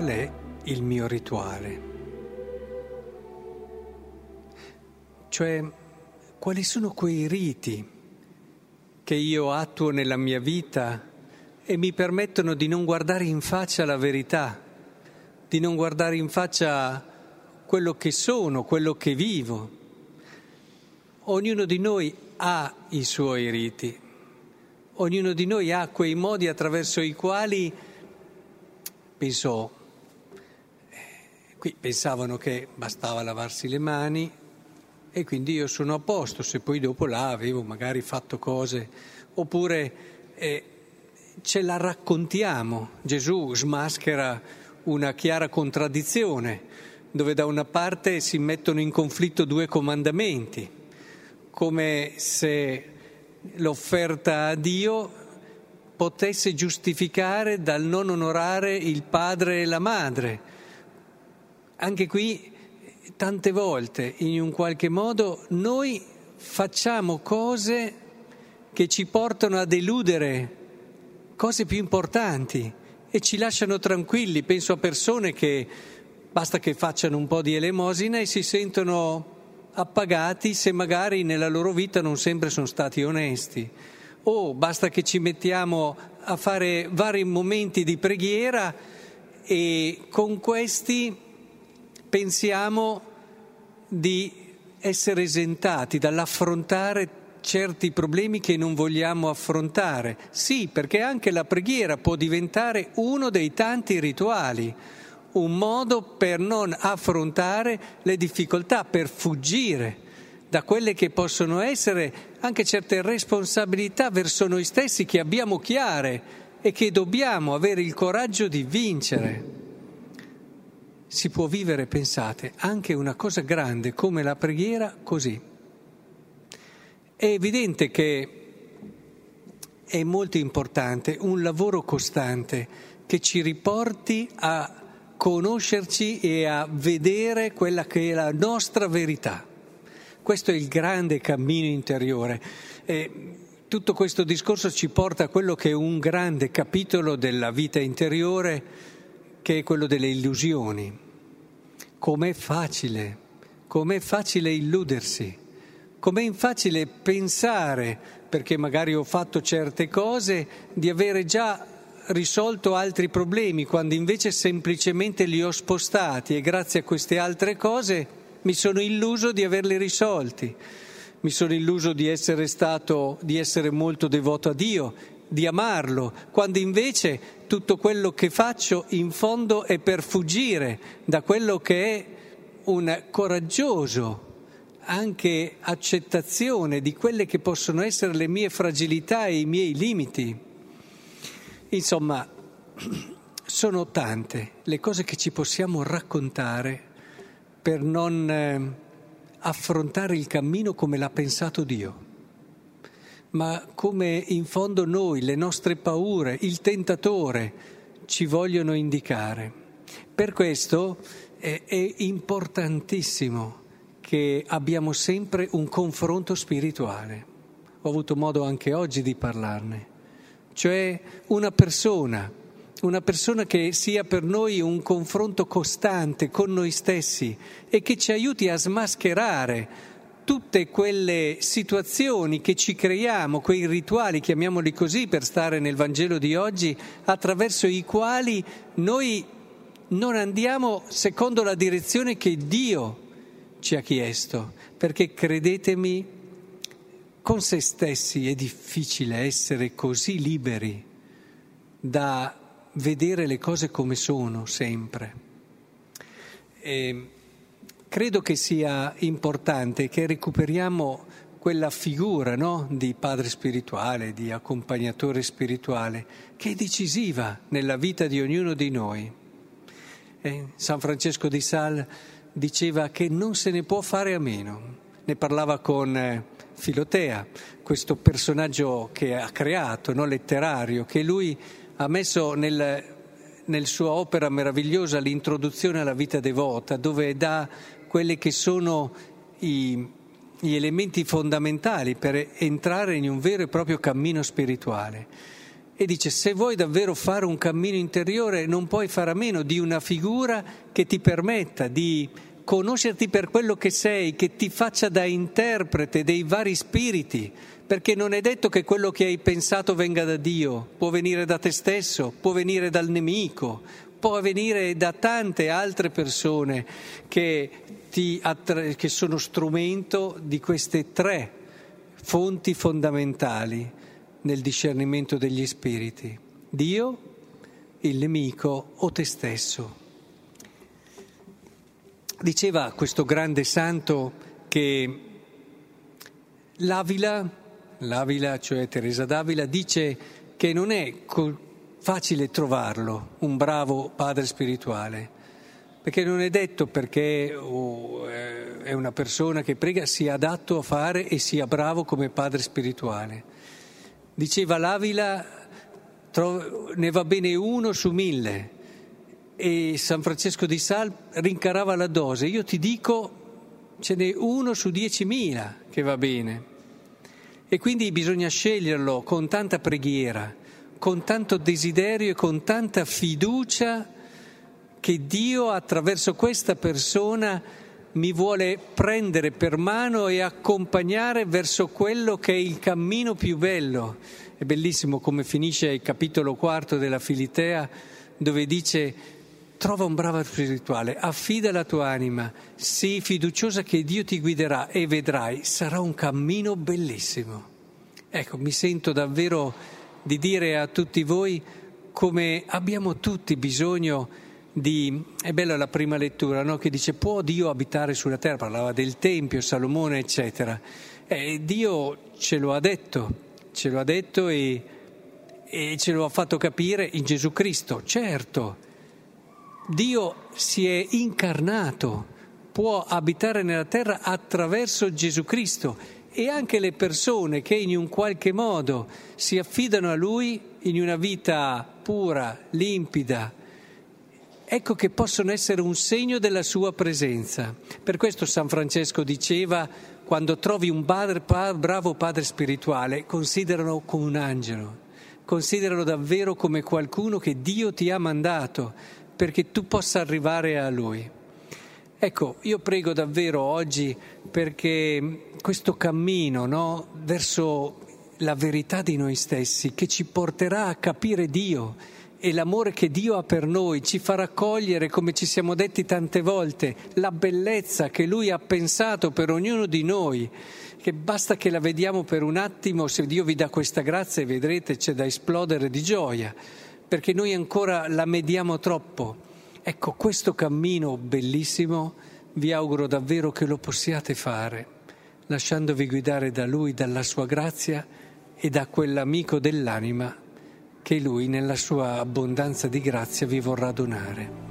qual è il mio rituale? Cioè, quali sono quei riti che io attuo nella mia vita e mi permettono di non guardare in faccia la verità, di non guardare in faccia quello che sono, quello che vivo. Ognuno di noi ha i suoi riti, ognuno di noi ha quei modi attraverso i quali, penso, qui pensavano che bastava lavarsi le mani, e quindi io sono a posto se poi dopo là avevo magari fatto cose, oppure eh, ce la raccontiamo. Gesù smaschera una chiara contraddizione, dove da una parte si mettono in conflitto due comandamenti, come se l'offerta a Dio potesse giustificare dal non onorare il padre e la madre. Anche qui tante volte, in un qualche modo, noi facciamo cose che ci portano a deludere cose più importanti e ci lasciano tranquilli. Penso a persone che basta che facciano un po' di elemosina e si sentono appagati se magari nella loro vita non sempre sono stati onesti. O basta che ci mettiamo a fare vari momenti di preghiera e con questi pensiamo di essere esentati dall'affrontare certi problemi che non vogliamo affrontare. Sì, perché anche la preghiera può diventare uno dei tanti rituali, un modo per non affrontare le difficoltà, per fuggire da quelle che possono essere anche certe responsabilità verso noi stessi che abbiamo chiare e che dobbiamo avere il coraggio di vincere si può vivere, pensate, anche una cosa grande come la preghiera così. È evidente che è molto importante un lavoro costante che ci riporti a conoscerci e a vedere quella che è la nostra verità. Questo è il grande cammino interiore. E tutto questo discorso ci porta a quello che è un grande capitolo della vita interiore che è quello delle illusioni. Com'è facile, com'è facile illudersi, com'è facile pensare, perché magari ho fatto certe cose, di avere già risolto altri problemi, quando invece semplicemente li ho spostati e grazie a queste altre cose mi sono illuso di averli risolti. Mi sono illuso di essere stato, di essere molto devoto a Dio, di amarlo, quando invece tutto quello che faccio in fondo è per fuggire da quello che è un coraggioso anche accettazione di quelle che possono essere le mie fragilità e i miei limiti. Insomma, sono tante le cose che ci possiamo raccontare per non eh, affrontare il cammino come l'ha pensato Dio ma come in fondo noi, le nostre paure, il tentatore ci vogliono indicare. Per questo è, è importantissimo che abbiamo sempre un confronto spirituale. Ho avuto modo anche oggi di parlarne, cioè una persona, una persona che sia per noi un confronto costante con noi stessi e che ci aiuti a smascherare tutte quelle situazioni che ci creiamo, quei rituali, chiamiamoli così per stare nel Vangelo di oggi, attraverso i quali noi non andiamo secondo la direzione che Dio ci ha chiesto, perché credetemi, con se stessi è difficile essere così liberi da vedere le cose come sono sempre. E Credo che sia importante che recuperiamo quella figura no? di padre spirituale, di accompagnatore spirituale, che è decisiva nella vita di ognuno di noi. Eh, San Francesco di Sal diceva che non se ne può fare a meno. Ne parlava con eh, Filotea, questo personaggio che ha creato, no? letterario, che lui ha messo nel, nel sua opera meravigliosa l'introduzione alla vita devota, dove dà quelli che sono i, gli elementi fondamentali per entrare in un vero e proprio cammino spirituale. e dice se vuoi davvero fare un cammino interiore non puoi fare a meno di una figura che ti permetta di conoscerti per quello che sei, che ti faccia da interprete dei vari spiriti, perché non è detto che quello che hai pensato venga da Dio, può venire da te stesso, può venire dal nemico, può venire da tante altre persone che, ti, che sono strumento di queste tre fonti fondamentali nel discernimento degli spiriti, Dio, il nemico o te stesso. Diceva questo grande santo che l'Avila, l'Avila cioè Teresa d'Avila, dice che non è facile trovarlo, un bravo padre spirituale, perché non è detto perché oh, è una persona che prega sia adatto a fare e sia bravo come padre spirituale. Diceva l'Avila, ne va bene uno su mille e San Francesco di Sal rincarava la dose. Io ti dico, ce n'è uno su diecimila che va bene. E quindi bisogna sceglierlo con tanta preghiera, con tanto desiderio e con tanta fiducia che Dio attraverso questa persona mi vuole prendere per mano e accompagnare verso quello che è il cammino più bello. È bellissimo come finisce il capitolo quarto della Filitea, dove dice trova un bravo spirituale, affida la tua anima, sii fiduciosa che Dio ti guiderà e vedrai, sarà un cammino bellissimo. Ecco, mi sento davvero di dire a tutti voi come abbiamo tutti bisogno di è bella la prima lettura, no? che dice può Dio abitare sulla terra, parlava del Tempio, Salomone, eccetera. Eh, Dio ce lo ha detto, ce lo ha detto e, e ce lo ha fatto capire in Gesù Cristo, certo. Dio si è incarnato, può abitare nella terra attraverso Gesù Cristo e anche le persone che in un qualche modo si affidano a Lui in una vita pura, limpida, ecco che possono essere un segno della sua presenza. Per questo San Francesco diceva, quando trovi un padre, bravo padre spirituale, consideralo come un angelo, consideralo davvero come qualcuno che Dio ti ha mandato perché tu possa arrivare a Lui. Ecco, io prego davvero oggi perché questo cammino no, verso la verità di noi stessi, che ci porterà a capire Dio, e l'amore che Dio ha per noi ci farà cogliere, come ci siamo detti tante volte, la bellezza che Lui ha pensato per ognuno di noi, che basta che la vediamo per un attimo, se Dio vi dà questa grazia vedrete c'è da esplodere di gioia, perché noi ancora la mediamo troppo. Ecco, questo cammino bellissimo vi auguro davvero che lo possiate fare, lasciandovi guidare da Lui, dalla sua grazia e da quell'amico dell'anima che Lui nella sua abbondanza di grazia vi vorrà donare.